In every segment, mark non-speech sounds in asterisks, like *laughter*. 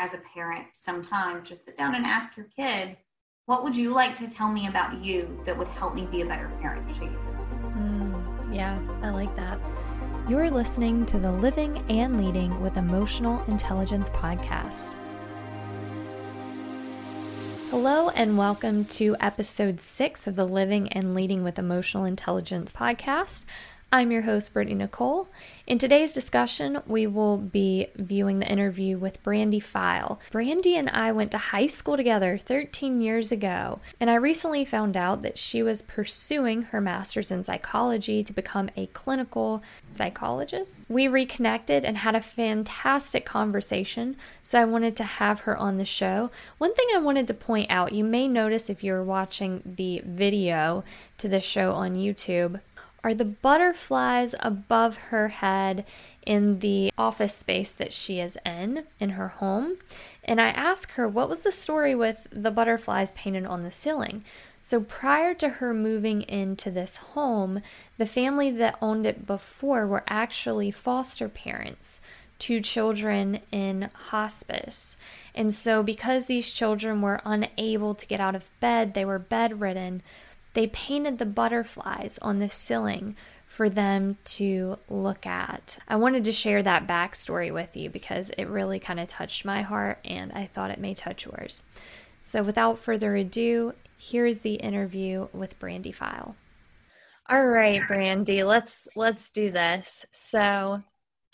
as a parent sometimes just sit down and ask your kid, what would you like to tell me about you that would help me be a better parent to you? Mm, yeah, I like that. You're listening to the Living and Leading with Emotional Intelligence podcast. Hello, and welcome to episode six of the Living and Leading with Emotional Intelligence podcast. I'm your host, Brittany Nicole. In today's discussion, we will be viewing the interview with Brandy File. Brandy and I went to high school together 13 years ago, and I recently found out that she was pursuing her master's in psychology to become a clinical psychologist. We reconnected and had a fantastic conversation, so I wanted to have her on the show. One thing I wanted to point out you may notice if you're watching the video to the show on YouTube are the butterflies above her head in the office space that she is in, in her home. And I asked her what was the story with the butterflies painted on the ceiling. So prior to her moving into this home, the family that owned it before were actually foster parents to children in hospice. And so, because these children were unable to get out of bed, they were bedridden, they painted the butterflies on the ceiling for them to look at. I wanted to share that backstory with you because it really kind of touched my heart and I thought it may touch yours. So, without further ado, here's the interview with Brandy File. All right, Brandy, let's let's do this. So,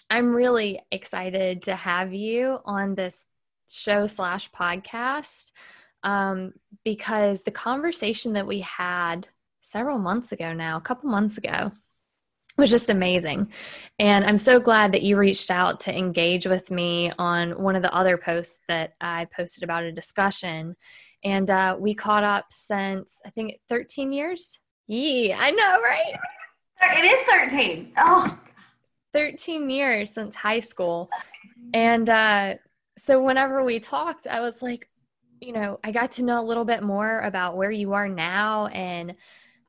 I'm really excited to have you on this show slash podcast um, because the conversation that we had several months ago now, a couple months ago, was just amazing. And I'm so glad that you reached out to engage with me on one of the other posts that I posted about a discussion. And uh, we caught up since, I think, 13 years. Yeah, I know, right? It is 13. Oh, 13 years since high school. And uh, so whenever we talked, I was like, you know, I got to know a little bit more about where you are now. And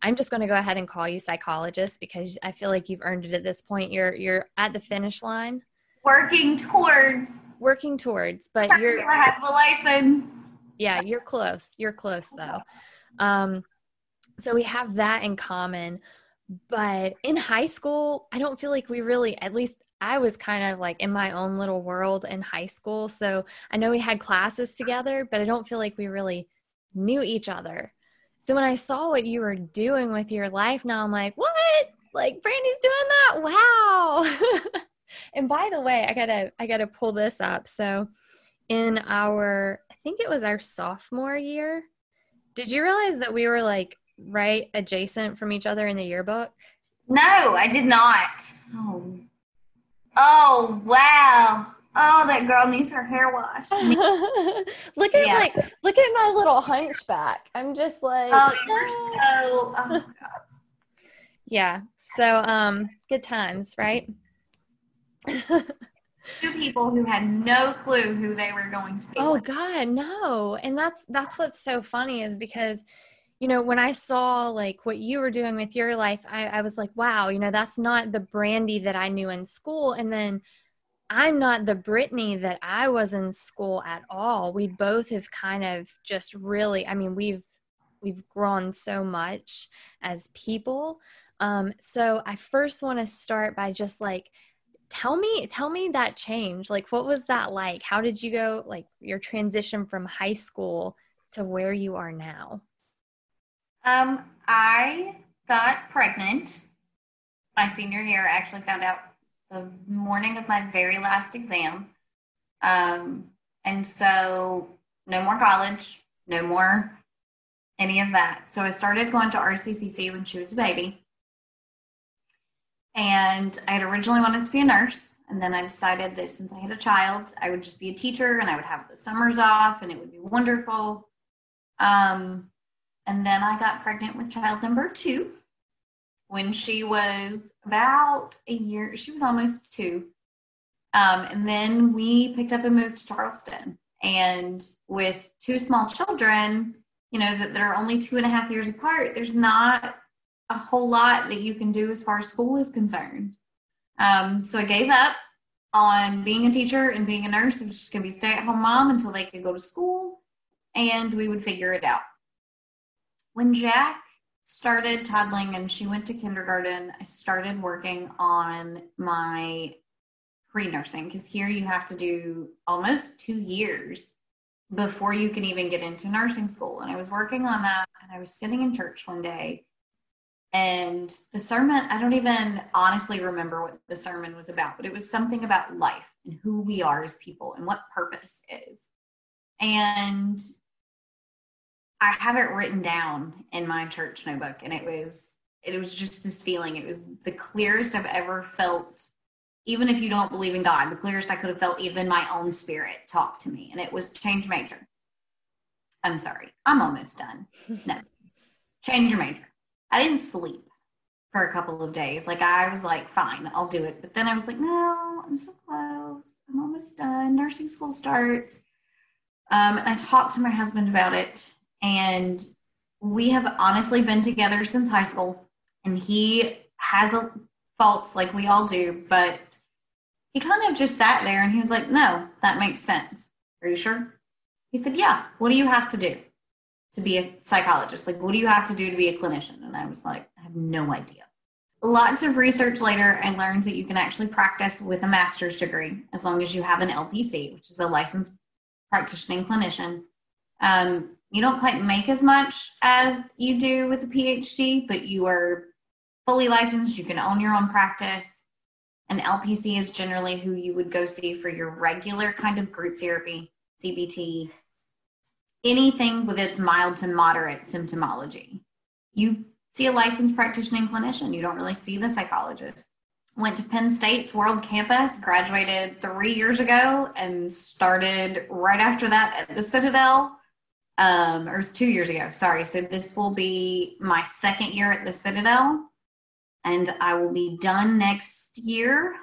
I'm just going to go ahead and call you psychologist because I feel like you've earned it at this point. You're, you're at the finish line. Working towards. Working towards, but you're. I have the license. Yeah, you're close. You're close though. Um, so we have that in common. But in high school, I don't feel like we really, at least I was kind of like in my own little world in high school. So I know we had classes together, but I don't feel like we really knew each other. So when I saw what you were doing with your life now, I'm like, what? Like Brandy's doing that? Wow. *laughs* and by the way, I gotta I gotta pull this up. So in our I think it was our sophomore year, did you realize that we were like right adjacent from each other in the yearbook? No, I did not. Oh Oh wow. Oh, that girl needs her hair washed. *laughs* look at yeah. like look at my little hunchback. I'm just like Oh, *laughs* you're so oh god. Yeah. So um good times, right? *laughs* Two people who had no clue who they were going to be. Oh with. god, no. And that's that's what's so funny is because you know, when I saw like what you were doing with your life, I, I was like, wow, you know, that's not the Brandy that I knew in school. And then I'm not the Brittany that I was in school at all. We both have kind of just really, I mean, we've we've grown so much as people. Um, so I first want to start by just like tell me tell me that change. Like what was that like? How did you go like your transition from high school to where you are now? Um, I got pregnant my senior year. I actually found out the morning of my very last exam. Um, and so no more college, no more any of that. So I started going to RCCC when she was a baby. And I had originally wanted to be a nurse. And then I decided that since I had a child, I would just be a teacher and I would have the summers off and it would be wonderful. Um, and then I got pregnant with child number two when she was about a year, she was almost two. Um, and then we picked up and moved to Charleston. And with two small children, you know, that, are only two and a half years apart, there's not a whole lot that you can do as far as school is concerned. Um, so I gave up on being a teacher and being a nurse. I was just going to be stay at home mom until they could go to school and we would figure it out. When Jack started toddling and she went to kindergarten, I started working on my pre nursing because here you have to do almost two years before you can even get into nursing school. And I was working on that and I was sitting in church one day and the sermon, I don't even honestly remember what the sermon was about, but it was something about life and who we are as people and what purpose is. And I have it written down in my church notebook, and it was it was just this feeling. It was the clearest I've ever felt, even if you don't believe in God, the clearest I could have felt even my own spirit talk to me. And it was change major. I'm sorry, I'm almost done. No. change major. I didn't sleep for a couple of days. Like I was like, fine, I'll do it. But then I was like, no, I'm so close. I'm almost done. Nursing school starts. Um, and I talked to my husband about it, and we have honestly been together since high school. And he has a, faults like we all do, but he kind of just sat there and he was like, no, that makes sense. Are you sure? He said, yeah. What do you have to do? to be a psychologist? Like, what do you have to do to be a clinician? And I was like, I have no idea. Lots of research later, I learned that you can actually practice with a master's degree as long as you have an LPC, which is a licensed practicing clinician. Um, you don't quite make as much as you do with a PhD, but you are fully licensed. You can own your own practice. An LPC is generally who you would go see for your regular kind of group therapy, CBT, anything with its mild to moderate symptomology. You see a licensed practicing clinician, you don't really see the psychologist. Went to Penn State's World Campus, graduated three years ago, and started right after that at the Citadel. Um, or it was two years ago, sorry. So this will be my second year at the Citadel, and I will be done next year.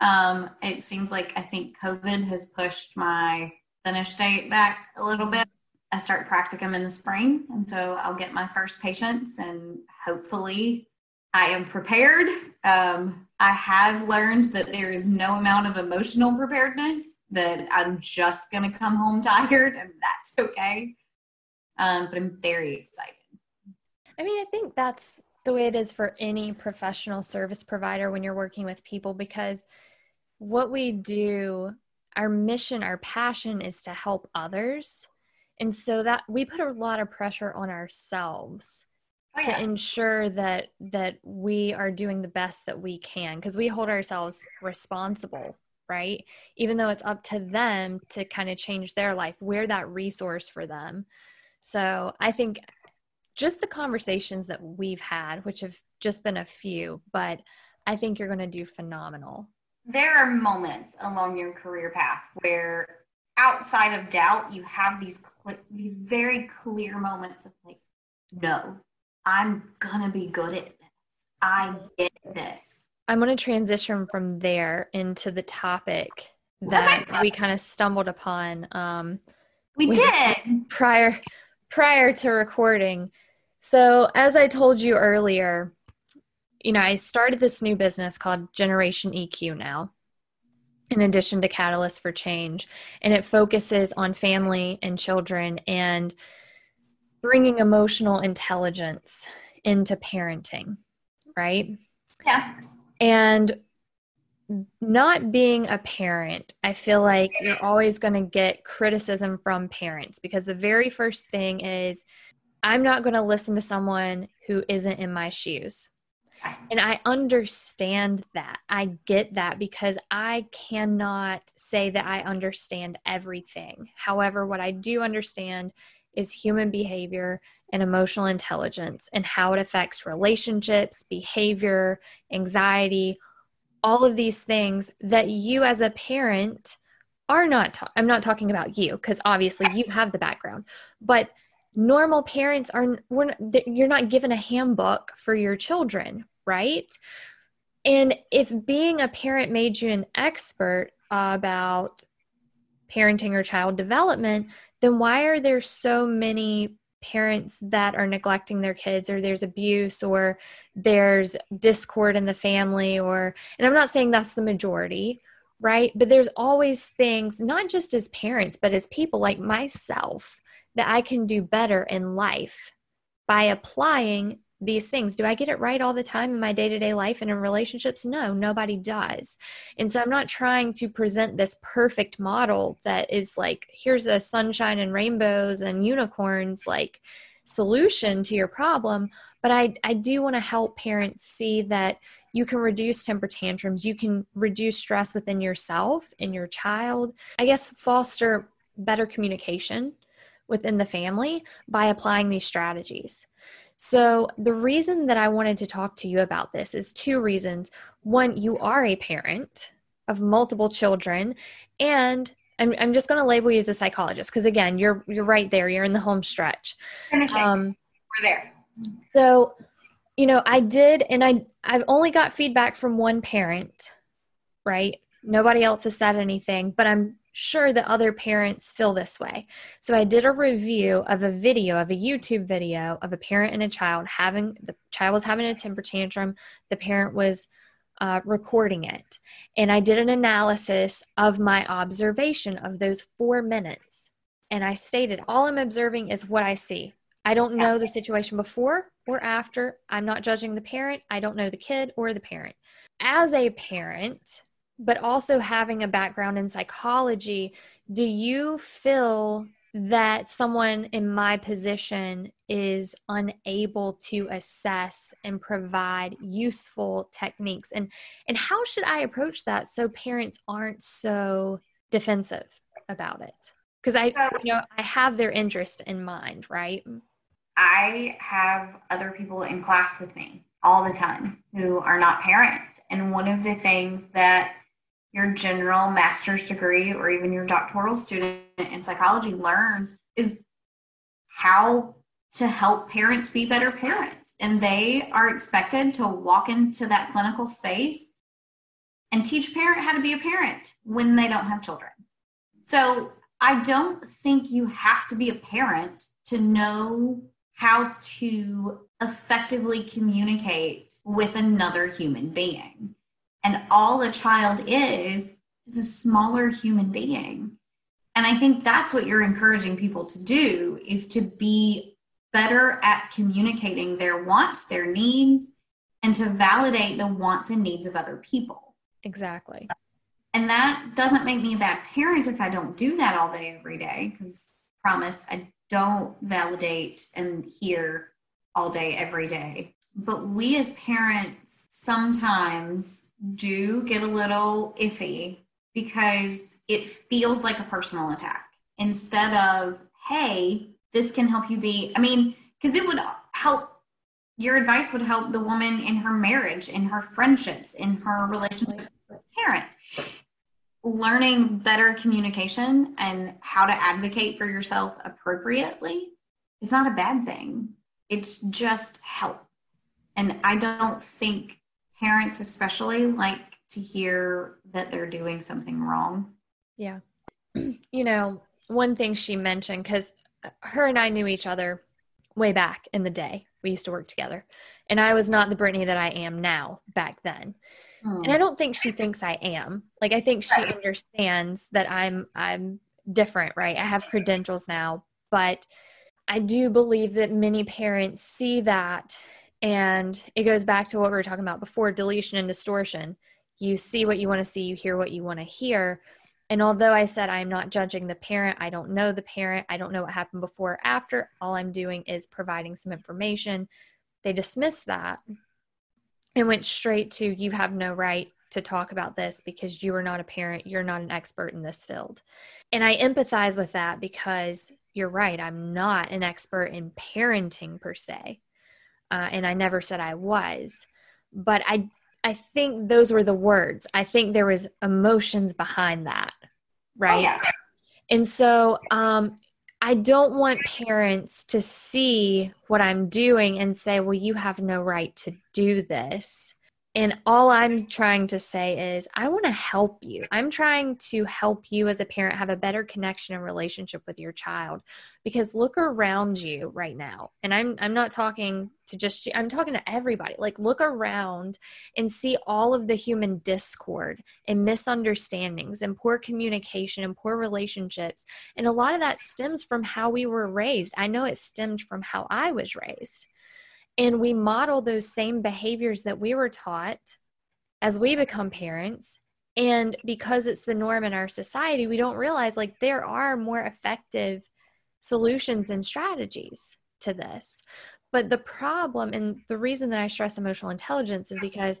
Um, it seems like I think COVID has pushed my finish date back a little bit. I start practicum in the spring, and so I'll get my first patients, and hopefully, I am prepared. Um, I have learned that there is no amount of emotional preparedness. That I'm just going to come home *laughs* tired, and that's okay. Um, but I'm very excited. I mean, I think that's the way it is for any professional service provider when you're working with people because what we do, our mission, our passion is to help others and so that we put a lot of pressure on ourselves oh, yeah. to ensure that that we are doing the best that we can because we hold ourselves responsible right even though it's up to them to kind of change their life we're that resource for them so i think just the conversations that we've had which have just been a few but i think you're going to do phenomenal there are moments along your career path where outside of doubt, you have these these very clear moments of like, no, I'm gonna be good at this. I get this. I'm gonna transition from there into the topic that we kind of stumbled upon. Um, we did prior prior to recording. So as I told you earlier, you know, I started this new business called Generation EQ now in addition to Catalyst for Change. And it focuses on family and children and bringing emotional intelligence into parenting, right? Yeah. And Mm. not being a parent, I feel like you're always going to get criticism from parents because the very first thing is, I'm not going to listen to someone who isn't in my shoes. And I understand that. I get that because I cannot say that I understand everything. However, what I do understand is human behavior and emotional intelligence and how it affects relationships, behavior, anxiety, all of these things that you as a parent are not ta- I'm not talking about you because obviously you have the background, but normal parents are we're, you're not given a handbook for your children right? And if being a parent made you an expert about parenting or child development, then why are there so many parents that are neglecting their kids or there's abuse or there's discord in the family or and I'm not saying that's the majority, right? But there's always things, not just as parents, but as people like myself, that I can do better in life by applying these things. Do I get it right all the time in my day to day life and in relationships? No, nobody does. And so I'm not trying to present this perfect model that is like, here's a sunshine and rainbows and unicorns, like solution to your problem. But I, I do want to help parents see that you can reduce temper tantrums, you can reduce stress within yourself and your child. I guess foster better communication within the family by applying these strategies. So, the reason that I wanted to talk to you about this is two reasons. One, you are a parent of multiple children, and I'm, I'm just going to label you as a psychologist because again, you're you're right there. You're in the home stretch. Um, We're there. So, you know, I did, and I I've only got feedback from one parent, right? Nobody else has said anything, but I'm sure that other parents feel this way. So I did a review of a video, of a YouTube video of a parent and a child having the child was having a temper tantrum. The parent was uh, recording it. And I did an analysis of my observation of those four minutes. And I stated, all I'm observing is what I see. I don't know the situation before or after. I'm not judging the parent. I don't know the kid or the parent. As a parent, but also having a background in psychology, do you feel that someone in my position is unable to assess and provide useful techniques? And and how should i approach that so parents aren't so defensive about it? Because i you know i have their interest in mind right? I have other people in class with me all the time who are not parents. And one of the things that your general master's degree or even your doctoral student in psychology learns is how to help parents be better parents. And they are expected to walk into that clinical space and teach parent how to be a parent when they don't have children. So I don't think you have to be a parent to know how to effectively communicate with another human being. And all a child is, is a smaller human being. And I think that's what you're encouraging people to do is to be better at communicating their wants, their needs, and to validate the wants and needs of other people. Exactly. And that doesn't make me a bad parent if I don't do that all day, every day, because promise I don't validate and hear all day, every day. But we as parents sometimes do get a little iffy because it feels like a personal attack instead of, hey, this can help you be. I mean, because it would help, your advice would help the woman in her marriage, in her friendships, in her relationships with parents. Learning better communication and how to advocate for yourself appropriately is not a bad thing. It's just help. And I don't think parents especially like to hear that they're doing something wrong. Yeah. *clears throat* You know, one thing she mentioned, because her and I knew each other way back in the day. We used to work together. And I was not the Brittany that I am now back then. Hmm. And I don't think she thinks I am. Like I think she understands that I'm I'm different, right? I have credentials now, but I do believe that many parents see that and it goes back to what we were talking about before deletion and distortion. You see what you want to see, you hear what you want to hear. And although I said I'm not judging the parent, I don't know the parent, I don't know what happened before or after, all I'm doing is providing some information. They dismissed that and went straight to you have no right to talk about this because you are not a parent, you're not an expert in this field. And I empathize with that because you're right, I'm not an expert in parenting per se uh, and I never said I was, but I I think those were the words. I think there was emotions behind that, right? Oh, yeah. And so um, I don't want parents to see what I'm doing and say, "Well, you have no right to do this." And all I'm trying to say is, I want to help you. I'm trying to help you as a parent have a better connection and relationship with your child. Because look around you right now. And I'm I'm not talking to just I'm talking to everybody. Like look around and see all of the human discord and misunderstandings and poor communication and poor relationships. And a lot of that stems from how we were raised. I know it stemmed from how I was raised. And we model those same behaviors that we were taught as we become parents. And because it's the norm in our society, we don't realize like there are more effective solutions and strategies to this. But the problem and the reason that I stress emotional intelligence is because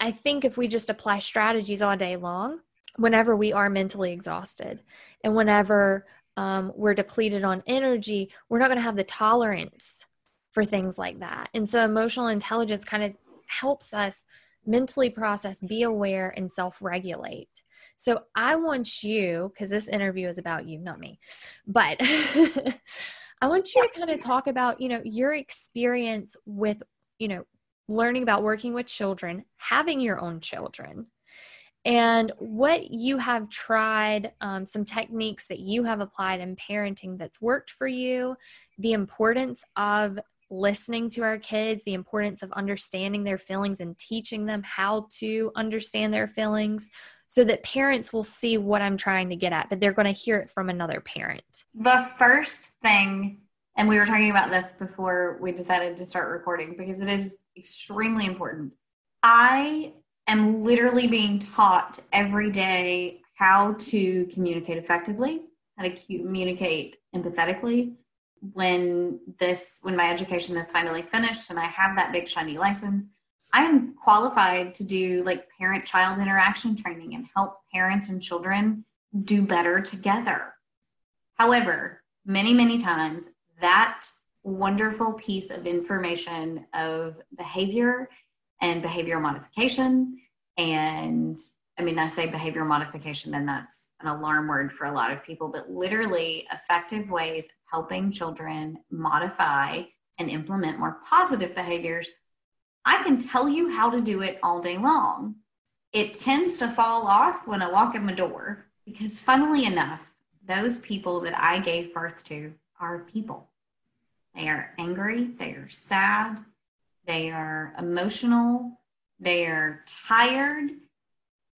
I think if we just apply strategies all day long, whenever we are mentally exhausted and whenever um, we're depleted on energy, we're not going to have the tolerance for things like that. And so emotional intelligence kind of helps us mentally process, be aware, and self regulate. So I want you, because this interview is about you, not me, but *laughs* I want you to kind of talk about, you know, your experience with, you know, learning about working with children, having your own children, and what you have tried, um, some techniques that you have applied in parenting that's worked for you, the importance of listening to our kids, the importance of understanding their feelings and teaching them how to understand their feelings so that parents will see what I'm trying to get at, but they're going to hear it from another parent. The first thing, and we were talking about this before we decided to start recording because it is extremely important. I am literally being taught every day how to communicate effectively, how to communicate empathetically, when this when my education is finally finished and I have that big shiny license, I am qualified to do like parent child interaction training and help parents and children do better together. However, many, many times that wonderful piece of information of behavior and behavior modification and I mean, I say behavior modification, and that's an alarm word for a lot of people, but literally effective ways of helping children modify and implement more positive behaviors, I can tell you how to do it all day long. It tends to fall off when I walk in the door because, funnily enough, those people that I gave birth to are people. They are angry, they are sad, they are emotional, they are tired,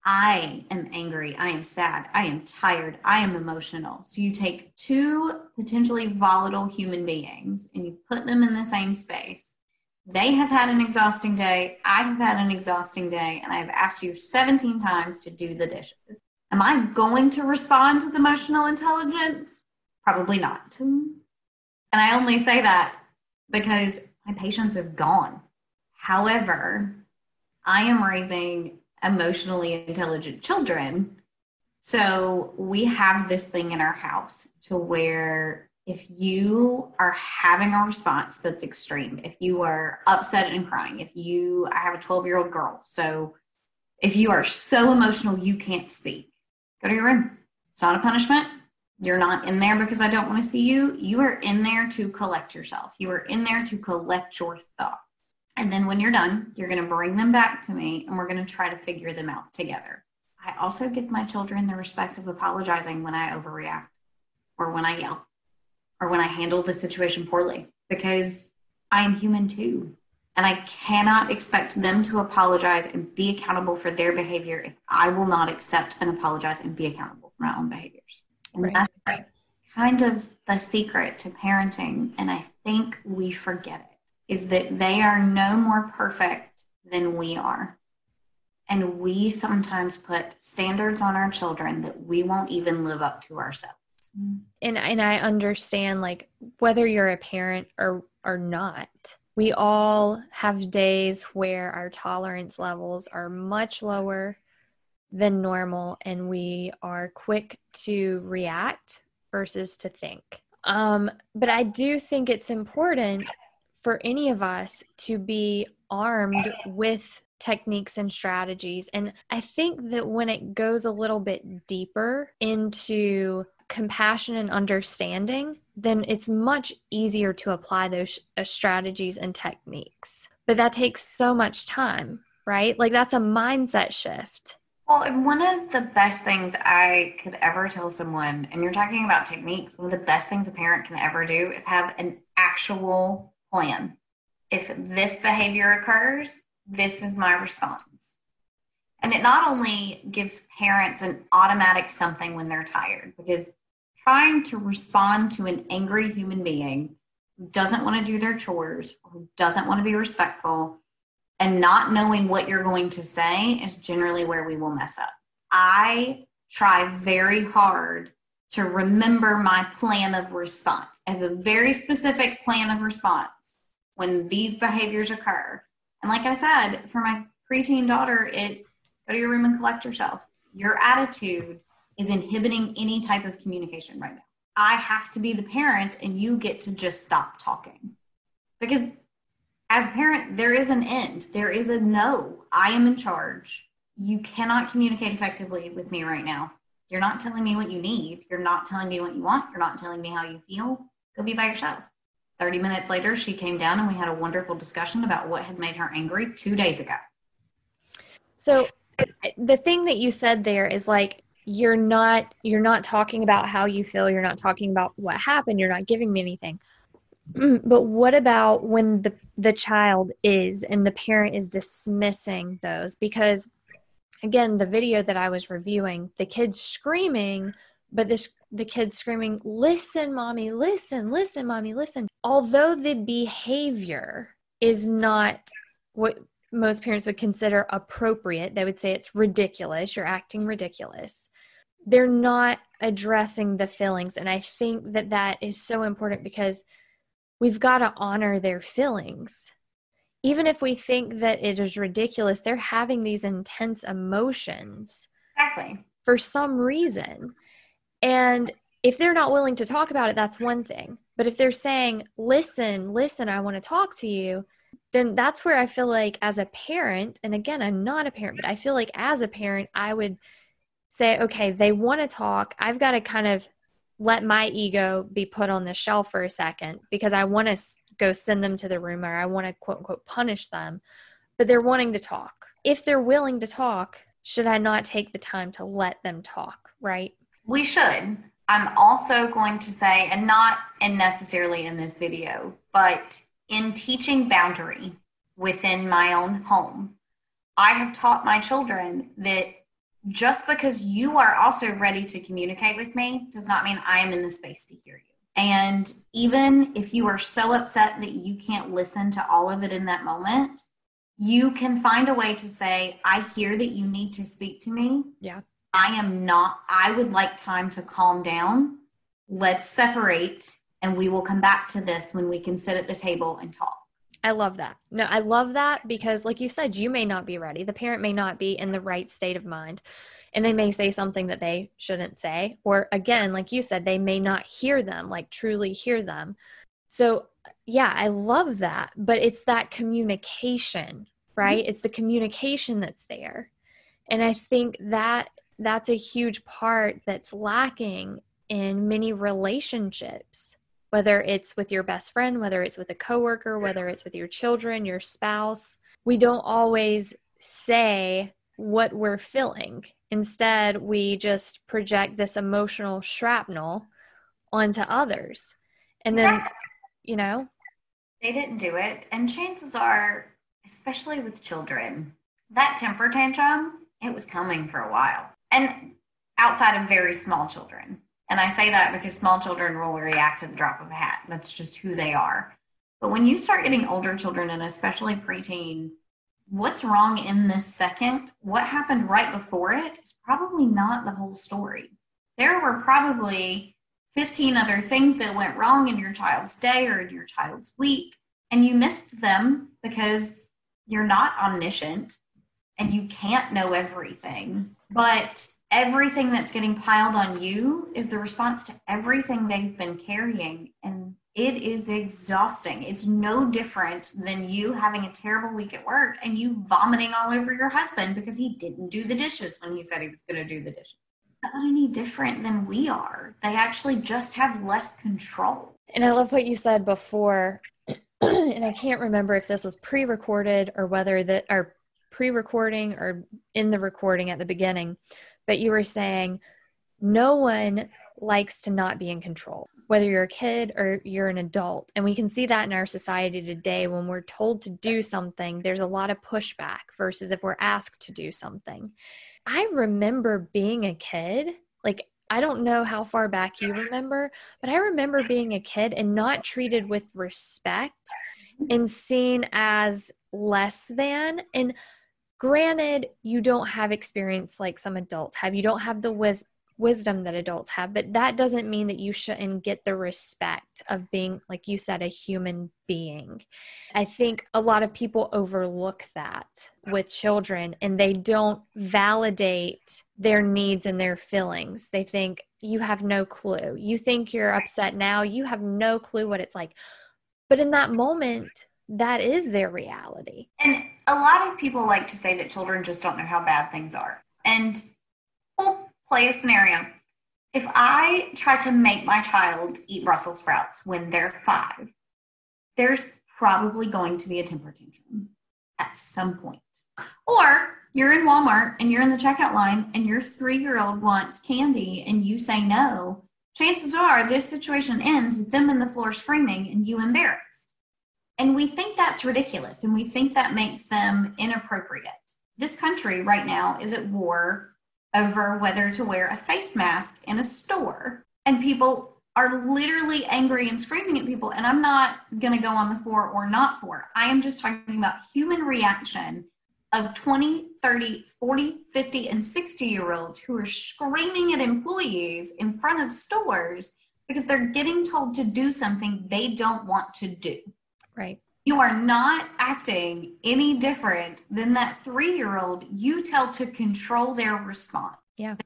I am angry, I am sad, I am tired, I am emotional. So you take two potentially volatile human beings and you put them in the same space. They have had an exhausting day, I have had an exhausting day, and I have asked you 17 times to do the dishes. Am I going to respond with emotional intelligence? Probably not. And I only say that because my patience is gone. However, I am raising emotionally intelligent children. So we have this thing in our house to where if you are having a response that's extreme, if you are upset and crying, if you, I have a 12 year old girl. So if you are so emotional you can't speak, go to your room. It's not a punishment. You're not in there because I don't want to see you. You are in there to collect yourself. You are in there to collect your thoughts. And then when you're done, you're going to bring them back to me and we're going to try to figure them out together. I also give my children the respect of apologizing when I overreact or when I yell or when I handle the situation poorly because I am human too. And I cannot expect them to apologize and be accountable for their behavior if I will not accept and apologize and be accountable for my own behaviors. And right. that's kind of the secret to parenting. And I think we forget it is that they are no more perfect than we are. And we sometimes put standards on our children that we won't even live up to ourselves. And and I understand like whether you're a parent or or not. We all have days where our tolerance levels are much lower than normal and we are quick to react versus to think. Um, but I do think it's important for any of us to be armed with techniques and strategies. And I think that when it goes a little bit deeper into compassion and understanding, then it's much easier to apply those uh, strategies and techniques. But that takes so much time, right? Like that's a mindset shift. Well, one of the best things I could ever tell someone, and you're talking about techniques, one of the best things a parent can ever do is have an actual plan. If this behavior occurs, this is my response. And it not only gives parents an automatic something when they're tired, because trying to respond to an angry human being who doesn't want to do their chores, who doesn't want to be respectful, and not knowing what you're going to say is generally where we will mess up. I try very hard to remember my plan of response. I have a very specific plan of response when these behaviors occur. And like I said, for my preteen daughter, it's go to your room and collect yourself. Your attitude is inhibiting any type of communication right now. I have to be the parent and you get to just stop talking. Because as a parent, there is an end. There is a no. I am in charge. You cannot communicate effectively with me right now. You're not telling me what you need. You're not telling me what you want. You're not telling me how you feel. Go be by yourself. 30 minutes later, she came down and we had a wonderful discussion about what had made her angry two days ago. So, the thing that you said there is like, you're not you're not talking about how you feel you're not talking about what happened you're not giving me anything *clears throat* but what about when the the child is and the parent is dismissing those because again the video that i was reviewing the kids screaming but this the kids screaming listen mommy listen listen mommy listen although the behavior is not what most parents would consider appropriate they would say it's ridiculous you're acting ridiculous they're not addressing the feelings and i think that that is so important because we've got to honor their feelings. Even if we think that it is ridiculous, they're having these intense emotions. Exactly. For some reason. And if they're not willing to talk about it, that's one thing. But if they're saying, listen, listen, I want to talk to you, then that's where I feel like as a parent, and again, I'm not a parent, but I feel like as a parent, I would say, okay, they want to talk. I've got to kind of let my ego be put on the shelf for a second because I want to go send them to the room or I want to quote unquote punish them, but they're wanting to talk. If they're willing to talk, should I not take the time to let them talk, right? We should. I'm also going to say, and not and necessarily in this video, but in teaching boundary within my own home, I have taught my children that just because you are also ready to communicate with me does not mean I am in the space to hear you. And even if you are so upset that you can't listen to all of it in that moment, you can find a way to say, I hear that you need to speak to me. Yeah. I am not, I would like time to calm down. Let's separate and we will come back to this when we can sit at the table and talk. I love that. No, I love that because, like you said, you may not be ready. The parent may not be in the right state of mind. And they may say something that they shouldn't say. Or again, like you said, they may not hear them, like truly hear them. So, yeah, I love that. But it's that communication, right? Mm-hmm. It's the communication that's there. And I think that that's a huge part that's lacking in many relationships whether it's with your best friend, whether it's with a coworker, whether it's with your children, your spouse. We don't always say what we're feeling. Instead, we just project this emotional shrapnel onto others. And then, you know, they didn't do it. And chances are, especially with children, that temper tantrum, it was coming for a while. And outside of very small children, and I say that because small children will react to the drop of a hat. That's just who they are. But when you start getting older children, and especially preteen, what's wrong in this second, what happened right before it is probably not the whole story. There were probably 15 other things that went wrong in your child's day or in your child's week, and you missed them because you're not omniscient and you can't know everything. But everything that's getting piled on you is the response to everything they've been carrying. And it is exhausting. It's no different than you having a terrible week at work and you vomiting all over your husband because he didn't do the dishes when he said he was going to do the dishes. Not any different than we are. They actually just have less control. And I love what you said before. *clears throat* and I can't remember if this was pre recorded or whether that, or pre-recording or in the recording at the beginning, but you were saying no one likes to not be in control, whether you're a kid or you're an adult. And we can see that in our society today when we're told to do something, there's a lot of pushback versus if we're asked to do something. I remember being a kid, like I don't know how far back you remember, but I remember being a kid and not treated with respect and seen as less than. And granted, you don't have experience like some adults have. You don't have the wis- wisdom that adults have, but that doesn't mean that you shouldn't get the respect of being, like you said, a human being. I think a lot of people overlook that with children and they don't validate their needs and their feelings. They think you have no clue. You think you're upset now, you have no clue what it's like. But in that moment, that is their reality. And a lot of people like to say that children just don't know how bad things are. And we'll play a scenario. If I try to make my child eat Brussels sprouts when they're five, there's probably going to be a temper tantrum at some point. Or you're in Walmart and you're in the checkout line and your three year old wants candy and you say no, chances are this situation ends with them in the floor screaming and you embarrassed. And we think that's ridiculous and we think that makes them inappropriate. This country right now is at war over whether to wear a face mask in a store. And people are literally angry and screaming at people. And I'm not going to go on the for or not for. I am just talking about human reaction of 20, 30, 40, 50, and 60 year olds who are screaming at employees in front of stores because they're getting told to do something they don't want to do. Right you are not acting any different than that three year old you tell to control their response. Yeah.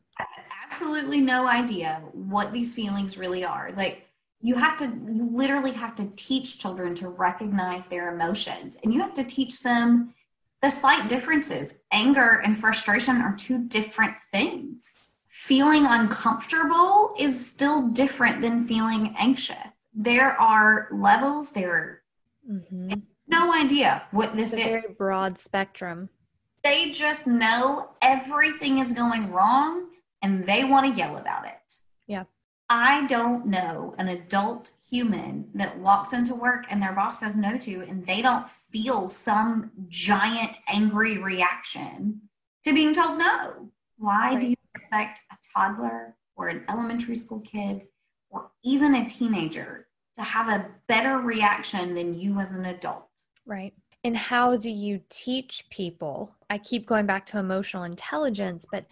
absolutely no idea what these feelings really are. Like, you have to, you literally have to teach children to recognize their emotions and you have to teach them the slight differences. Anger and frustration are two different things. Feeling uncomfortable is still different than feeling anxious. There are levels, there are Mm-hmm. No idea what this it's is. very broad spectrum. They just know everything is going wrong and they want to yell about it. Yeah. I don't know an adult human that walks into work and their boss says no to, and they don't feel some giant angry reaction to being told no. Why right. do you expect a toddler or an elementary school kid or even a teenager to have a better reaction than you as an adult. Right. And how do you teach people? I keep going back to emotional intelligence, but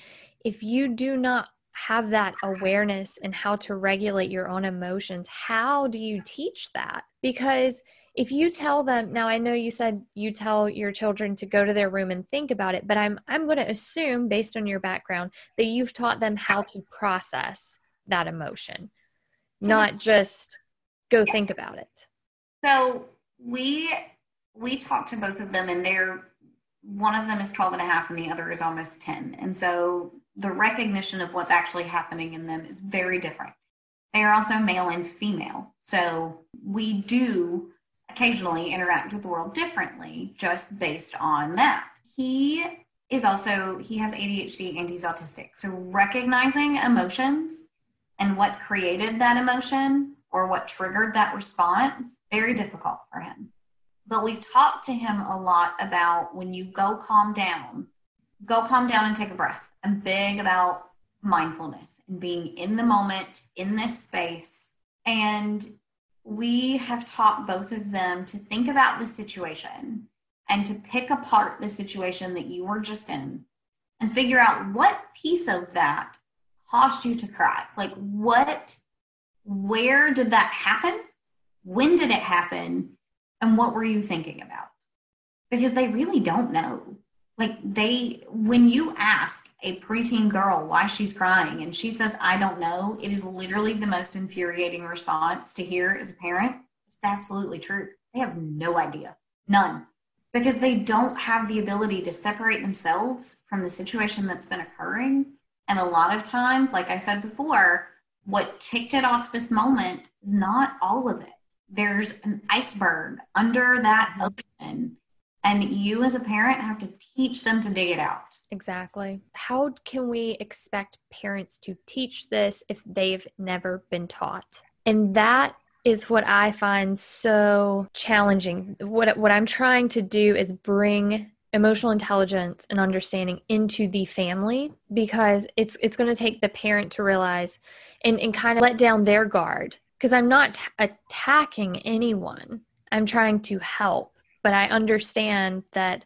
if you do not have that awareness and how to regulate your own emotions, how do you teach that? Because if you tell them now i know you said you tell your children to go to their room and think about it but i'm i'm going to assume based on your background that you've taught them how to process that emotion not just go yes. think about it. So we we talked to both of them and they're one of them is 12 and a half and the other is almost 10 and so the recognition of what's actually happening in them is very different. They are also male and female. So we do occasionally interact with the world differently just based on that. He is also he has adhd and he's autistic. So recognizing emotions and what created that emotion or what triggered that response, very difficult for him. But we've talked to him a lot about when you go calm down, go calm down and take a breath. I'm big about mindfulness and being in the moment, in this space. And we have taught both of them to think about the situation and to pick apart the situation that you were just in and figure out what piece of that caused you to cry. Like, what where did that happen? When did it happen? And what were you thinking about? Because they really don't know. Like, they, when you ask a preteen girl why she's crying and she says, I don't know, it is literally the most infuriating response to hear as a parent. It's absolutely true. They have no idea. None. Because they don't have the ability to separate themselves from the situation that's been occurring. And a lot of times, like I said before, what ticked it off this moment is not all of it. There's an iceberg under that ocean And you, as a parent, have to teach them to dig it out. Exactly. How can we expect parents to teach this if they've never been taught? And that is what I find so challenging. What what I'm trying to do is bring emotional intelligence and understanding into the family because it's it's going to take the parent to realize and, and kind of let down their guard. Because i'm not t- attacking anyone. I'm trying to help. But i understand that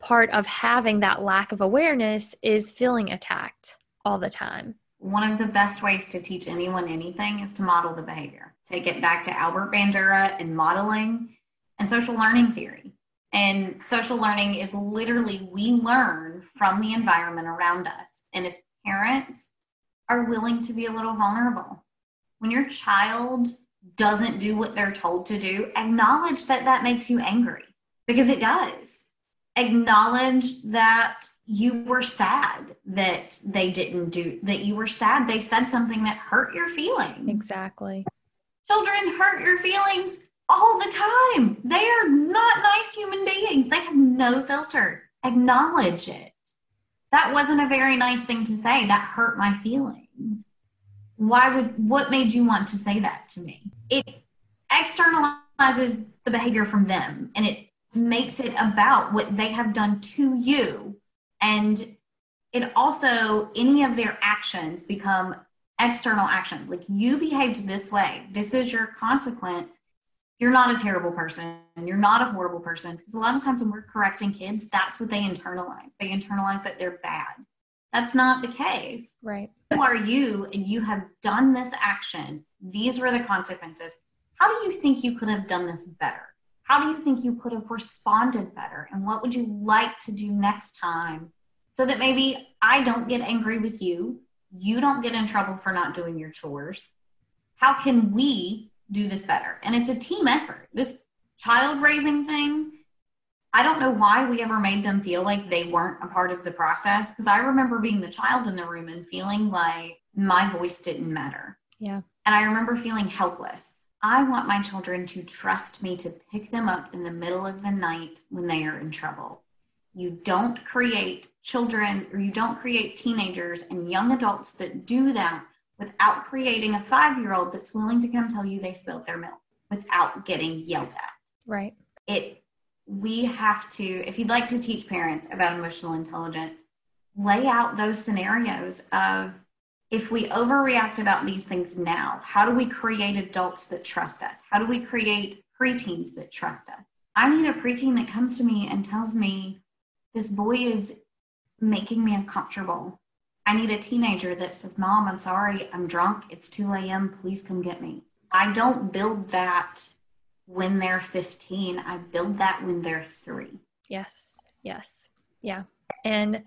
part of having that lack of awareness is feeling attacked all the time. One of the best ways to teach anyone anything is to model the behavior. Take it back to albert bandura and modeling and social learning theory and social learning is literally we learn from the environment around us. And if parents are willing to be a little vulnerable, when your child doesn't do what they're told to do, acknowledge that that makes you angry because it does. Acknowledge that you were sad that they didn't do, that you were sad they said something that hurt your feelings. Exactly. Children hurt your feelings all the time. They are not nice human beings. They have no filter. Acknowledge it. That wasn't a very nice thing to say. That hurt my feelings. Why would, what made you want to say that to me? It externalizes the behavior from them and it makes it about what they have done to you. And it also, any of their actions become external actions. Like you behaved this way, this is your consequence you're not a terrible person. You're not a horrible person. Because a lot of times when we're correcting kids, that's what they internalize. They internalize that they're bad. That's not the case. Right. Who are you and you have done this action? These were the consequences. How do you think you could have done this better? How do you think you could have responded better? And what would you like to do next time so that maybe I don't get angry with you? You don't get in trouble for not doing your chores. How can we do this better. And it's a team effort. This child raising thing, I don't know why we ever made them feel like they weren't a part of the process. Because I remember being the child in the room and feeling like my voice didn't matter. Yeah. And I remember feeling helpless. I want my children to trust me to pick them up in the middle of the night when they are in trouble. You don't create children or you don't create teenagers and young adults that do that without creating a five year old that's willing to come tell you they spilled their milk without getting yelled at. Right. It we have to, if you'd like to teach parents about emotional intelligence, lay out those scenarios of if we overreact about these things now, how do we create adults that trust us? How do we create preteens that trust us? I need a preteen that comes to me and tells me this boy is making me uncomfortable. I need a teenager that says, Mom, I'm sorry, I'm drunk. It's 2 a.m. Please come get me. I don't build that when they're 15. I build that when they're three. Yes. Yes. Yeah. And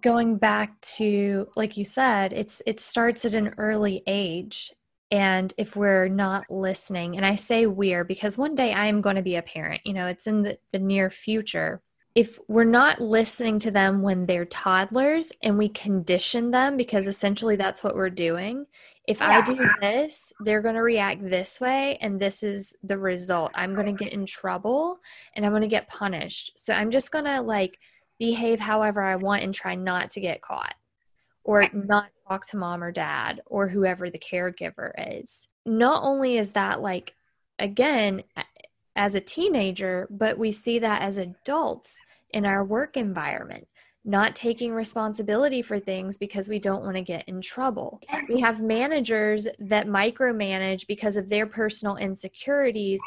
going back to like you said it's it starts at an early age and if we're not listening and i say we're because one day i am going to be a parent you know it's in the, the near future if we're not listening to them when they're toddlers and we condition them because essentially that's what we're doing if yeah. i do this they're going to react this way and this is the result. I'm going to get in trouble and i'm going to get punished. So i'm just going to like behave however i want and try not to get caught or not talk to mom or dad or whoever the caregiver is. Not only is that like again as a teenager, but we see that as adults in our work environment, not taking responsibility for things because we don't want to get in trouble. We have managers that micromanage because of their personal insecurities.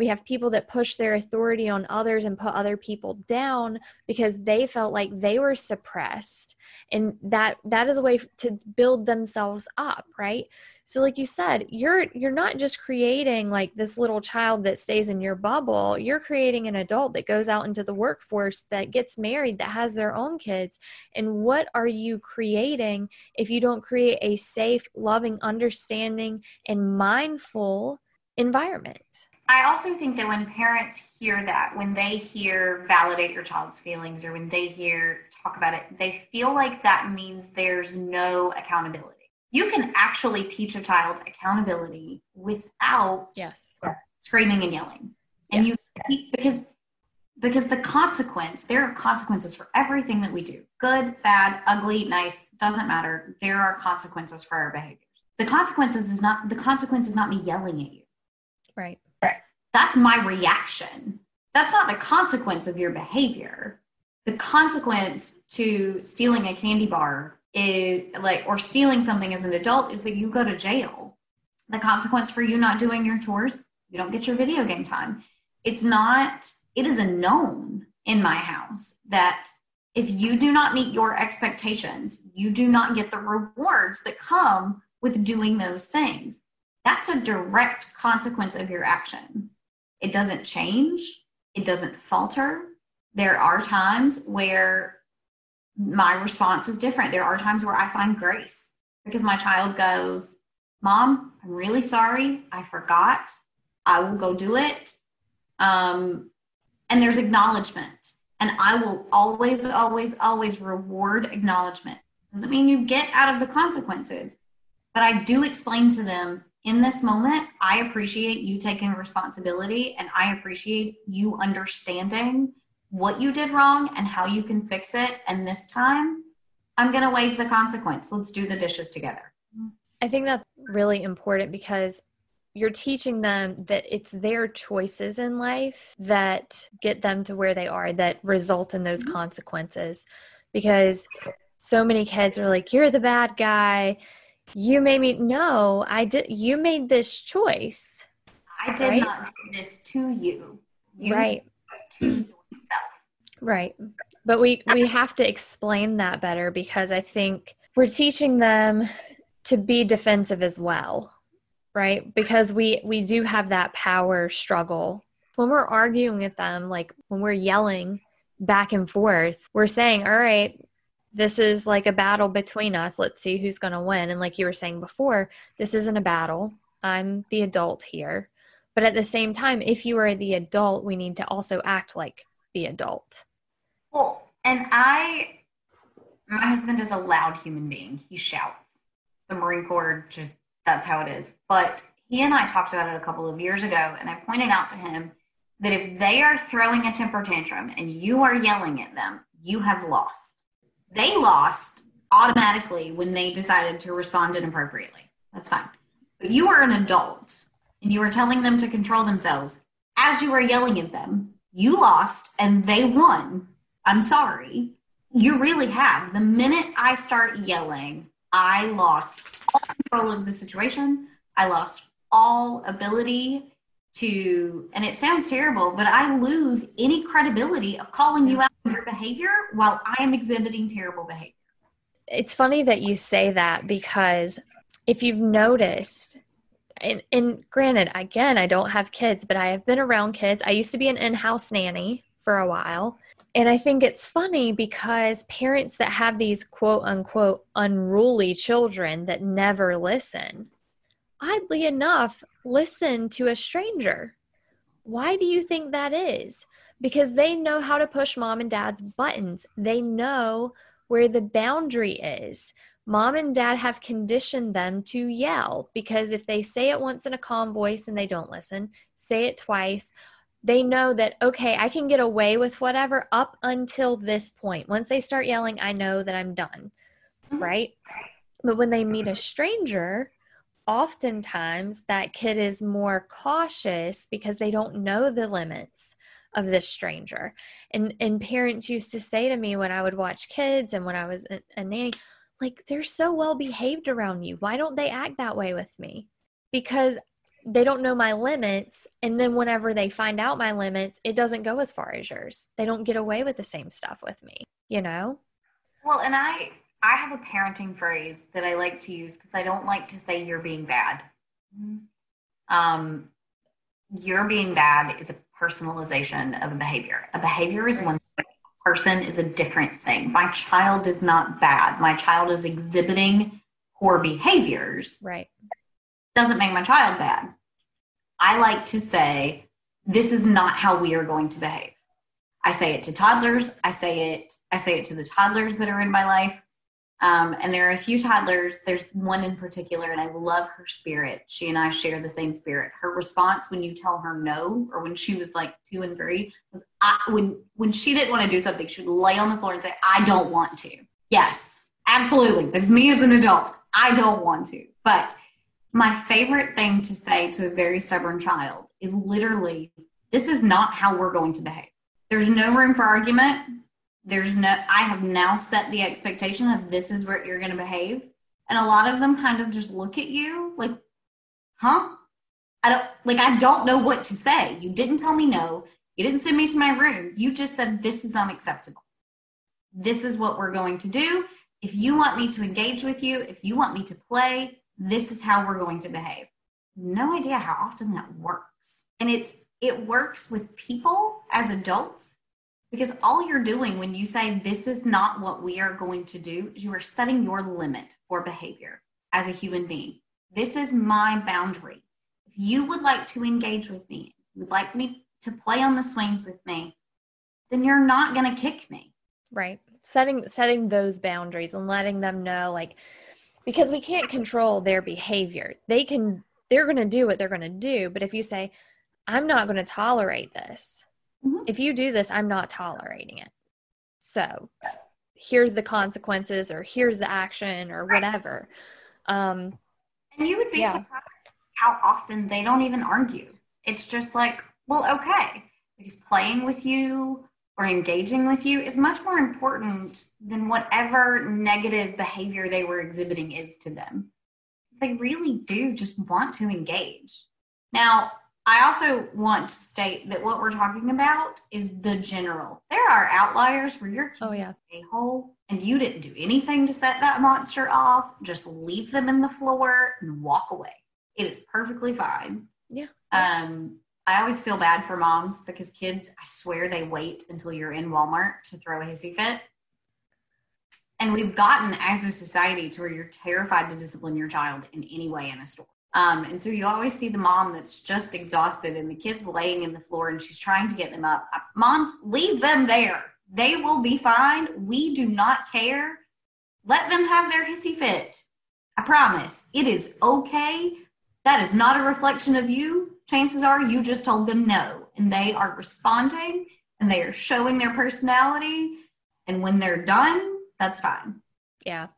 We have people that push their authority on others and put other people down because they felt like they were suppressed. And that that is a way to build themselves up, right? so like you said you're you're not just creating like this little child that stays in your bubble you're creating an adult that goes out into the workforce that gets married that has their own kids and what are you creating if you don't create a safe loving understanding and mindful environment I also think that when parents hear that, when they hear validate your child's feelings or when they hear talk about it, they feel like that means there's no accountability you can actually teach a child accountability without yes. screaming and yelling. And yes. you because because the consequence, there are consequences for everything that we do good, bad, ugly, nice, doesn't matter. There are consequences for our behaviors. The consequences is not the consequence is not me yelling at you. Right. That's my reaction. That's not the consequence of your behavior. The consequence to stealing a candy bar is like or stealing something as an adult is that you go to jail. The consequence for you not doing your chores, you don't get your video game time. It's not it is a known in my house that if you do not meet your expectations, you do not get the rewards that come with doing those things. That's a direct consequence of your action. It doesn't change, it doesn't falter. There are times where my response is different. There are times where I find grace because my child goes, Mom, I'm really sorry. I forgot. I will go do it. Um, and there's acknowledgement. And I will always, always, always reward acknowledgement. Doesn't mean you get out of the consequences, but I do explain to them in this moment, I appreciate you taking responsibility and I appreciate you understanding what you did wrong and how you can fix it. And this time, I'm going to waive the consequence. Let's do the dishes together. I think that's really important because you're teaching them that it's their choices in life that get them to where they are that result in those mm-hmm. consequences because so many kids are like you're the bad guy you made me no i did you made this choice i did right? not do this to you, you right. to yourself. Right. But we we have to explain that better because i think we're teaching them to be defensive as well right? Because we we do have that power struggle. When we're arguing with them like when we're yelling back and forth we're saying all right this is like a battle between us. Let's see who's going to win. And like you were saying before this isn't a battle. I'm the adult here. But at the same time if you are the adult we need to also act like the adult. Well and i my husband is a loud human being. He shouts. The marine corps just that's how it is. But he and I talked about it a couple of years ago, and I pointed out to him that if they are throwing a temper tantrum and you are yelling at them, you have lost. They lost automatically when they decided to respond inappropriately. That's fine. But you are an adult and you are telling them to control themselves as you are yelling at them. You lost and they won. I'm sorry. You really have. The minute I start yelling, I lost all control of the situation. I lost all ability to, and it sounds terrible, but I lose any credibility of calling you out your behavior while I am exhibiting terrible behavior. It's funny that you say that because if you've noticed, and, and granted, again, I don't have kids, but I have been around kids. I used to be an in house nanny for a while. And I think it's funny because parents that have these quote unquote unruly children that never listen, oddly enough, listen to a stranger. Why do you think that is? Because they know how to push mom and dad's buttons. They know where the boundary is. Mom and dad have conditioned them to yell because if they say it once in a calm voice and they don't listen, say it twice, they know that okay i can get away with whatever up until this point once they start yelling i know that i'm done mm-hmm. right but when they meet a stranger oftentimes that kid is more cautious because they don't know the limits of this stranger. And and parents used to say to me when i would watch kids and when i was a, a nanny like they're so well behaved around you. Why don't they act that way with me? Because they don't know my limits and then whenever they find out my limits it doesn't go as far as yours. They don't get away with the same stuff with me you know? Well and i i have a parenting phrase that i like to use because i don't like to say you're being bad. Um you're being bad is a personalization of a behavior a behavior is one thing a person is a different thing my child is not bad my child is exhibiting poor behaviors right doesn't make my child bad. I like to say, this is not how we are going to behave. I say it to toddlers. I say it, I say it to the toddlers that are in my life. Um, and there are a few toddlers. There's one in particular, and I love her spirit. She and I share the same spirit. Her response when you tell her no, or when she was like two and three, was I, when when she didn't want to do something, she would lay on the floor and say, "I don't want to." Yes, absolutely. That's me as an adult. I don't want to. But my favorite thing to say to a very stubborn child is literally, "This is not how we're going to behave." There's no room for argument there's no i have now set the expectation of this is where you're going to behave. And a lot of them kind of just look at you like huh? I don't like i don't know what to say. You didn't tell me no. You didn't send me to my room. You just said this is unacceptable. This is what we're going to do. If you want me to engage with you if you want me to play this is how we're going to behave. No idea how often that works. And it's it works with people as adults because all you're doing when you say this is not what we are going to do is you are setting your limit for behavior as a human being. This is my boundary. If you would like to engage with me, you would like me to play on the swings with me, then you're not going to kick me. Right. Setting setting those boundaries and letting them know like because we can't control their behavior. They can they're going to do what they're going to do, but if you say I'm not going to tolerate this, Mm-hmm. If you do this, I'm not tolerating it. So here's the consequences, or here's the action, or whatever. Um, and you would be yeah. surprised how often they don't even argue. It's just like, well, okay, because playing with you or engaging with you is much more important than whatever negative behavior they were exhibiting is to them. They really do just want to engage. Now, I also want to state that what we're talking about is the general. There are outliers where you're oh, yeah. a hole and you didn't do anything to set that monster off. Just leave them in the floor and walk away. It is perfectly fine. Yeah. Um, I always feel bad for moms because kids, I swear they wait until you're in Walmart to throw a hissy fit. And we've gotten as a society to where you're terrified to discipline your child in any way in a store. Um, and so you always see the mom that's just exhausted and the kids laying in the floor and she's trying to get them up. Uh, moms, leave them there. They will be fine. We do not care. Let them have their hissy fit. I promise. It is okay. That is not a reflection of you. Chances are you just told them no and they are responding and they are showing their personality. And when they're done, that's fine. Yeah.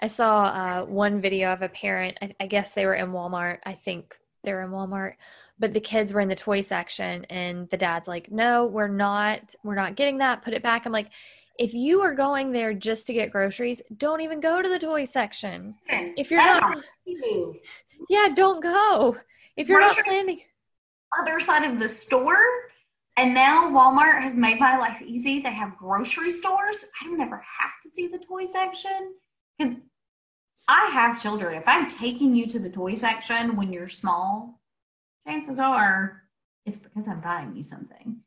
I saw uh, one video of a parent. I, I, guess they were in Walmart. I think they were in Walmart, but the kids were in the toy section, and the dad's like, "No, we're not. We're not getting that. Put it back." I'm like, if you are going there just to get groceries, don't even go to the toy section. If you're not, yeah, don't go. If you're Grocery, not planning, other side of the store. And now Walmart has made my life easy. They have grocery stores. I don't ever have to see the toy section because I have children. If I'm taking you to the toy section when you're small, chances are it's because I'm buying you something.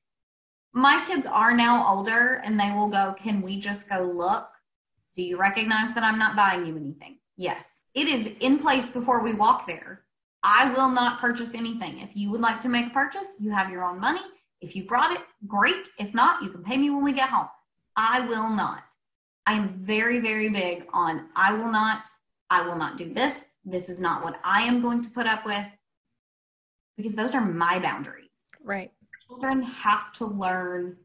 My kids are now older and they will go, Can we just go look? Do you recognize that I'm not buying you anything? Yes. It is in place before we walk there. I will not purchase anything. If you would like to make a purchase, you have your own money. If you brought it, great. If not, you can pay me when we get home. I will not. I am very, very big on I will not, I will not do this. This is not what I am going to put up with because those are my boundaries. Right. Children have to learn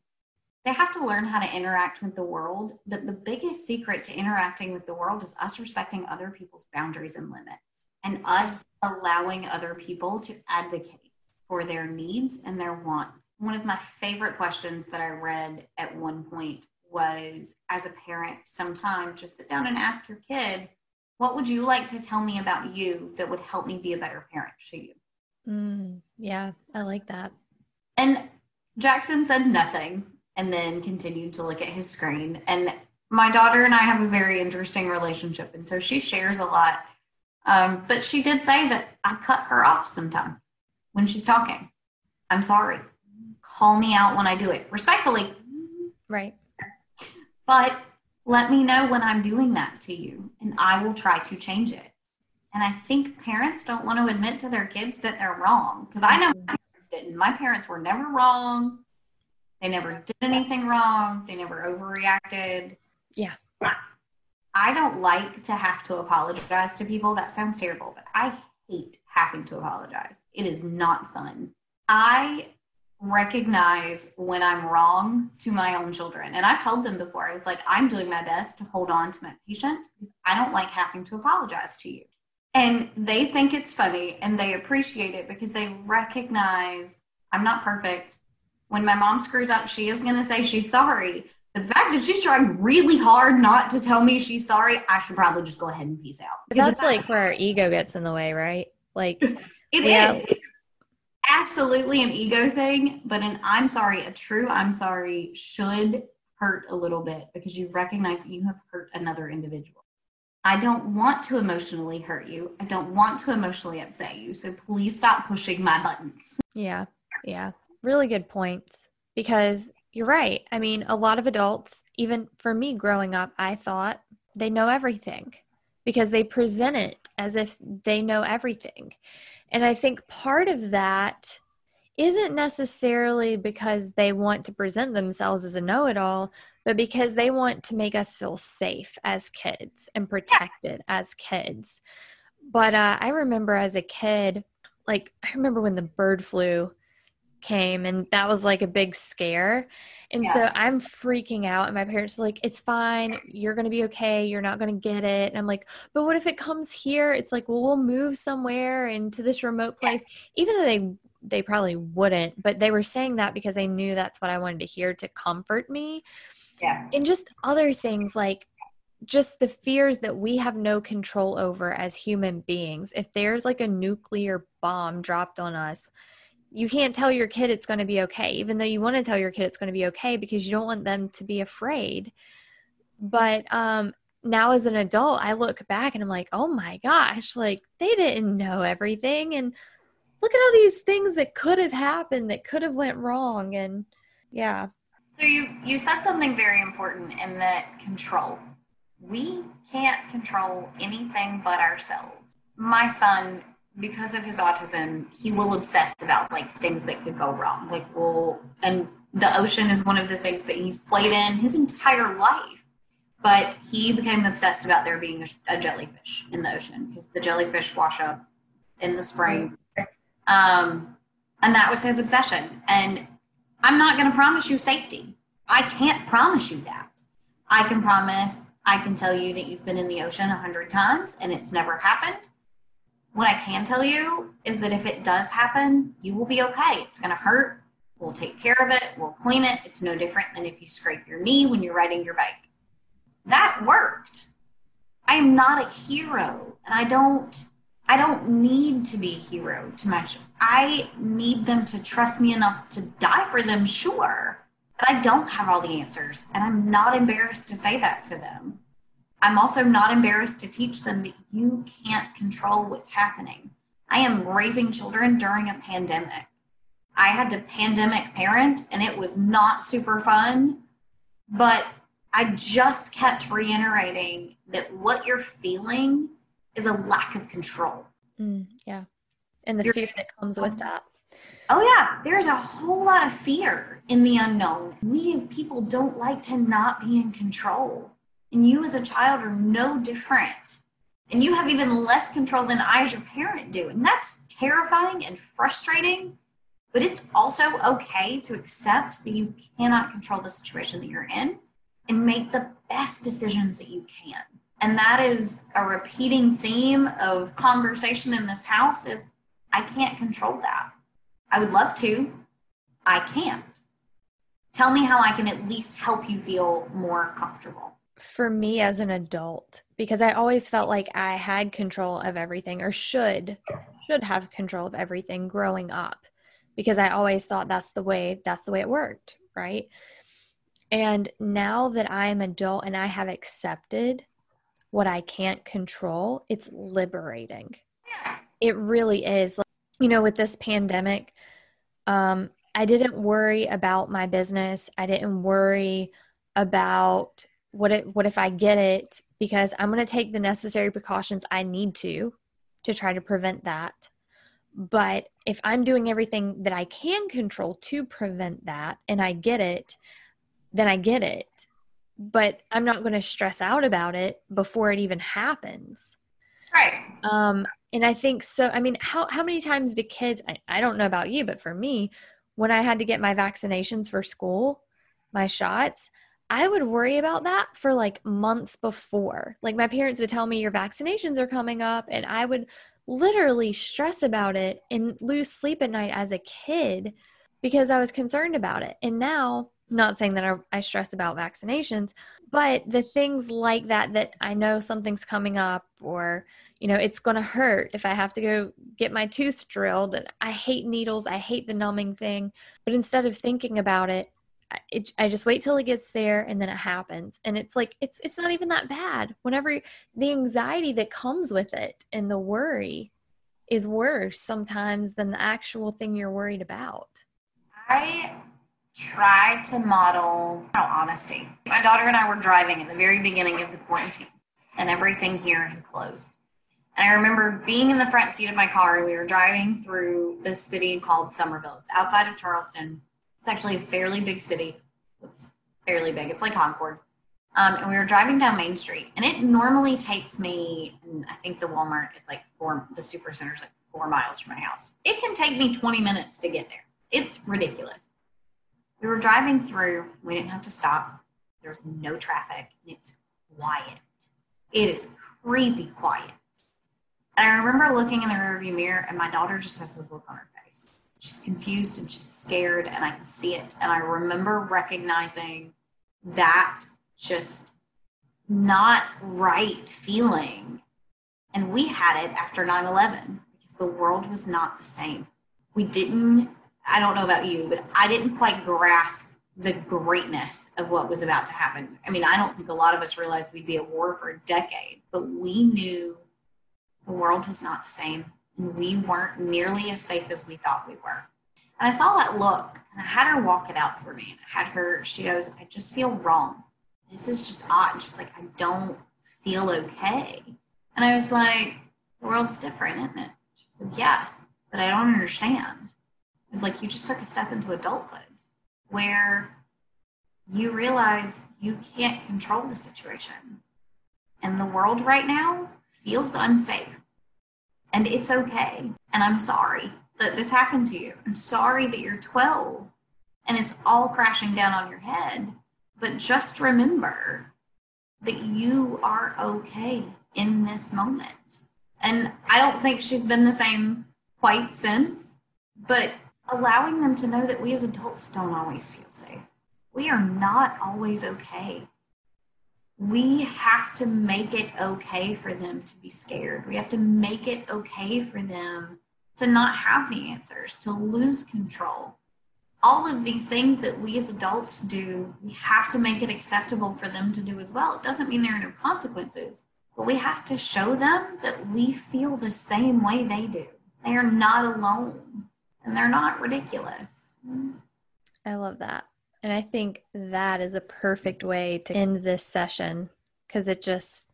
they have to learn how to interact with the world, but the biggest secret to interacting with the world is us respecting other people's boundaries and limits and us allowing other people to advocate for their needs and their wants. One of my favorite questions that I read at one point was as a parent sometimes just sit down and ask your kid what would you like to tell me about you that would help me be a better parent to you? Mm, yeah i like that. And jackson said nothing and then continued to look at his screen. And my daughter and i have a very interesting relationship and so she shares a lot. Um, but she did say that i cut her off sometimes when she's talking. I'm sorry. Call me out when i do it. Respectfully. Right. But let me know when I'm doing that to you, and I will try to change it. And I think parents don't want to admit to their kids that they're wrong because I know my parents didn't. My parents were never wrong. They never did anything wrong. They never overreacted. Yeah. I don't like to have to apologize to people. That sounds terrible, but I hate having to apologize. It is not fun. I recognize when I'm wrong to my own children. And I've told them before, I was like, I'm doing my best to hold on to my patience because I don't like having to apologize to you. And they think it's funny and they appreciate it because they recognize I'm not perfect. When my mom screws up, she is going to say she's sorry. The fact that she's trying really hard not to tell me she's sorry, I should probably just go ahead and peace out. That's like where our ego gets in the way, right? Like, *laughs* it yeah. is absolutely an ego thing, but an I'm sorry, a true I'm sorry should hurt a little bit because you recognize that you have hurt another individual. I don't want to emotionally hurt you. I don't want to emotionally upset you. So please stop pushing my buttons. Yeah. Yeah. Really good points because you're right. I mean, a lot of adults, even for me growing up, I thought they know everything because they present it as if they know everything. And I think part of that isn't necessarily because they want to present themselves as a know it all, but because they want to make us feel safe as kids and protected yeah. as kids. But uh, I remember as a kid, like, I remember when the bird flu came and that was like a big scare. And yeah. so I'm freaking out, and my parents are like, It's fine. You're going to be okay. You're not going to get it. And I'm like, But what if it comes here? It's like, Well, we'll move somewhere into this remote place, yeah. even though they they probably wouldn't, but they were saying that because they knew that's what I wanted to hear to comfort me. Yeah. And just other things like just the fears that we have no control over as human beings. If there's like a nuclear bomb dropped on us, you can't tell your kid it's going to be okay, even though you want to tell your kid it's going to be okay because you don't want them to be afraid. But um, now as an adult, I look back and I'm like, oh my gosh, like they didn't know everything. And look at all these things that could have happened that could have went wrong. And yeah. So you, you said something very important in that control. We can't control anything but ourselves. My son because of his autism, he will obsess about like things that could go wrong. Like, well, and the ocean is one of the things that he's played in his entire life. But he became obsessed about there being a, a jellyfish in the ocean because the jellyfish wash up in the spring. Um, and that was his obsession. And I'm not going to promise you safety. I can't promise you that. I can promise, I can tell you that you've been in the ocean a hundred times and it's never happened what I can tell you is that if it does happen, you will be okay. It's going to hurt. We'll take care of it. We'll clean it. It's no different than if you scrape your knee when you're riding your bike. That worked. I am not a hero and I don't I don't need to be a hero to my I need them to trust me enough to die for them, sure. But I don't have all the answers and I'm not embarrassed to say that to them. I'm also not embarrassed to teach them that you can't control what's happening. I am raising children during a pandemic. I had to pandemic parent and it was not super fun, but I just kept reiterating that what you're feeling is a lack of control. Mm, yeah. And the you're, fear that comes with that. Oh, yeah. There's a whole lot of fear in the unknown. We as people don't like to not be in control. And you as a child are no different. And you have even less control than I as your parent do. And that's terrifying and frustrating. But it's also okay to accept that you cannot control the situation that you're in and make the best decisions that you can. And that is a repeating theme of conversation in this house is I can't control that. I would love to. I can't. Tell me how I can at least help you feel more comfortable for me as an adult because I always felt like I had control of everything or should should have control of everything growing up because I always thought that's the way that's the way it worked, right? And now that I am adult and I have accepted what I can't control, it's liberating. It really is. You know, with this pandemic, um, I didn't worry about my business. I didn't worry about what if what if I get it because I'm going to take the necessary precautions I need to to try to prevent that. But if I'm doing everything that I can control to prevent that and I get it, then I get it. but I'm not going to stress out about it before it even happens. Right. Um, and I think so. I mean, how, how many times do kids, I, I don't know about you, but for me, when I had to get my vaccinations for school, my shots, I would worry about that for like months before. Like my parents would tell me your vaccinations are coming up, and I would literally stress about it and lose sleep at night as a kid because I was concerned about it. And now, not saying that I, I, stress about vaccinations, but the things like that, that I know something's coming up or, you know, it's going to hurt if I have to go get my tooth drilled. And I hate needles, I hate the numbing thing. But instead of thinking about it, it, I just wait till it gets there and then it happens. And it's like, it's, it's not even that bad. Whenever the anxiety that comes with it and the worry is worse sometimes than the actual thing you're worried about. I try to model honesty. My daughter and I were driving at the very beginning of the quarantine, and everything here had closed. And I remember being in the front seat of my car. And we were driving through this city called Summerville. It's outside of Charleston. It's actually a fairly big city. It's fairly big. It's like Concord. Um, and we were driving down Main Street, and it normally takes me, I think the Walmart is like four, the super center is like four miles from my house. It can take me 20 minutes to get there. It's ridiculous. We were driving through, we didn't have to stop. There was no traffic, and it's quiet. It is creepy quiet. And I remember looking in the rearview mirror, and my daughter just has this look on her face. She's confused and she's scared, and I can see it. And I remember recognizing that just not right feeling. And we had it after 9 11 because the world was not the same. We didn't, I don't know about you, but I didn't quite grasp the greatness of what was about to happen. I mean, I don't think a lot of us realized we'd be at war for a decade, but we knew the world was not the same we weren't nearly as safe as we thought we were. And I saw that look and I had her walk it out for me. And I had her, she goes, I just feel wrong this is just odd. And she was like, I don't feel okay. And I was like, the world's different, isn't it? She said, yes, but I don't understand. It's like you just took a step into adulthood where you realize you can't control the situation. And the world right now feels unsafe. And it's okay. And I'm sorry that this happened to you. I'm sorry that you're 12 and it's all crashing down on your head. But just remember that you are okay in this moment. And I don't think she's been the same quite since, but allowing them to know that we as adults don't always feel safe. We are not always okay. We have to make it okay for them to be scared. We have to make it okay for them to not have the answers, to lose control, all of these things that we as adults do, we have to make it acceptable for them to do as well. It doesn't mean there are no consequences, but we have to show them that we feel the same way they do. They are not alone and they're not ridiculous. I love that. And I think that is a perfect way to end this session because it just,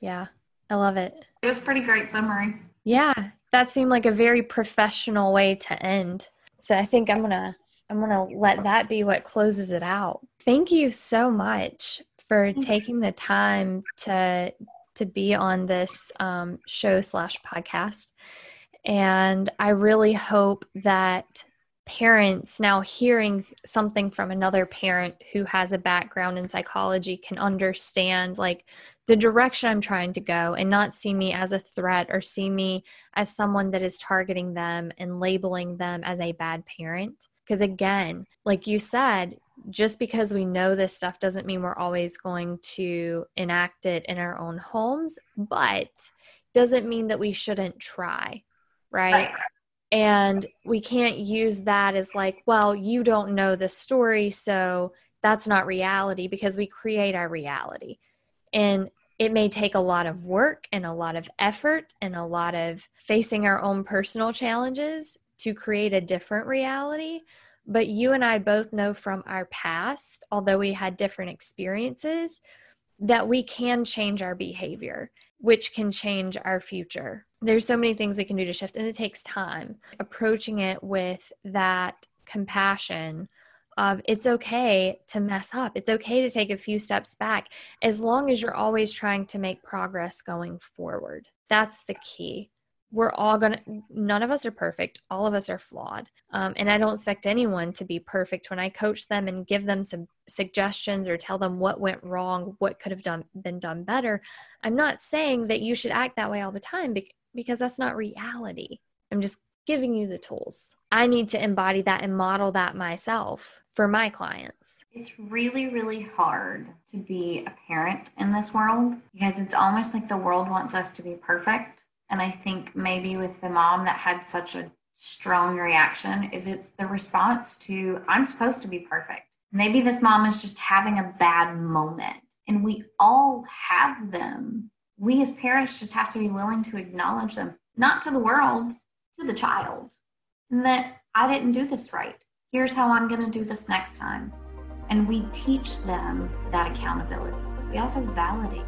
yeah, I love it. It was pretty great summary. Yeah, that seemed like a very professional way to end. So I think I'm going to I'm going to let that be what closes it out. Thank you so much for taking the time to to be on this um, show slash podcast. And I really hope that parents now hearing something from another parent who has a background in psychology can understand like the direction I'm trying to go and not see me as a threat or see me as someone that is targeting them and labeling them as a bad parent. Because again, like you said, just because we know this stuff doesn't mean we're always going to enact it in our own homes, but doesn't mean that we shouldn't try, right? right. And we can't use that as like, well, you don't know the story, so that's not reality because we create our reality. And it may take a lot of work and a lot of effort and a lot of facing our own personal challenges to create a different reality. But you and I both know from our past, although we had different experiences, that we can change our behavior, which can change our future. There's so many things we can do to shift, and it takes time. Approaching it with that compassion of it's okay to mess up. It's okay to take a few steps back as long as you're always trying to make progress going forward. That's the key. We're all gonna, none of us are perfect. All of us are flawed. Um, and I don't expect anyone to be perfect when I coach them and give them some suggestions or tell them what went wrong, what could have done, been done better. I'm not saying that you should act that way all the time because that's not reality. I'm just giving you the tools. I need to embody that and model that myself for my clients. It's really, really hard to be a parent in this world because it's almost like the world wants us to be perfect. And I think maybe with the mom that had such a strong reaction is it's the response to I'm supposed to be perfect. Maybe this mom is just having a bad moment and we all have them. We as parents just have to be willing to acknowledge them, not to the world, to the child and that I didn't do this right. Here's how I'm going to do this next time. And we teach them that accountability. We also validate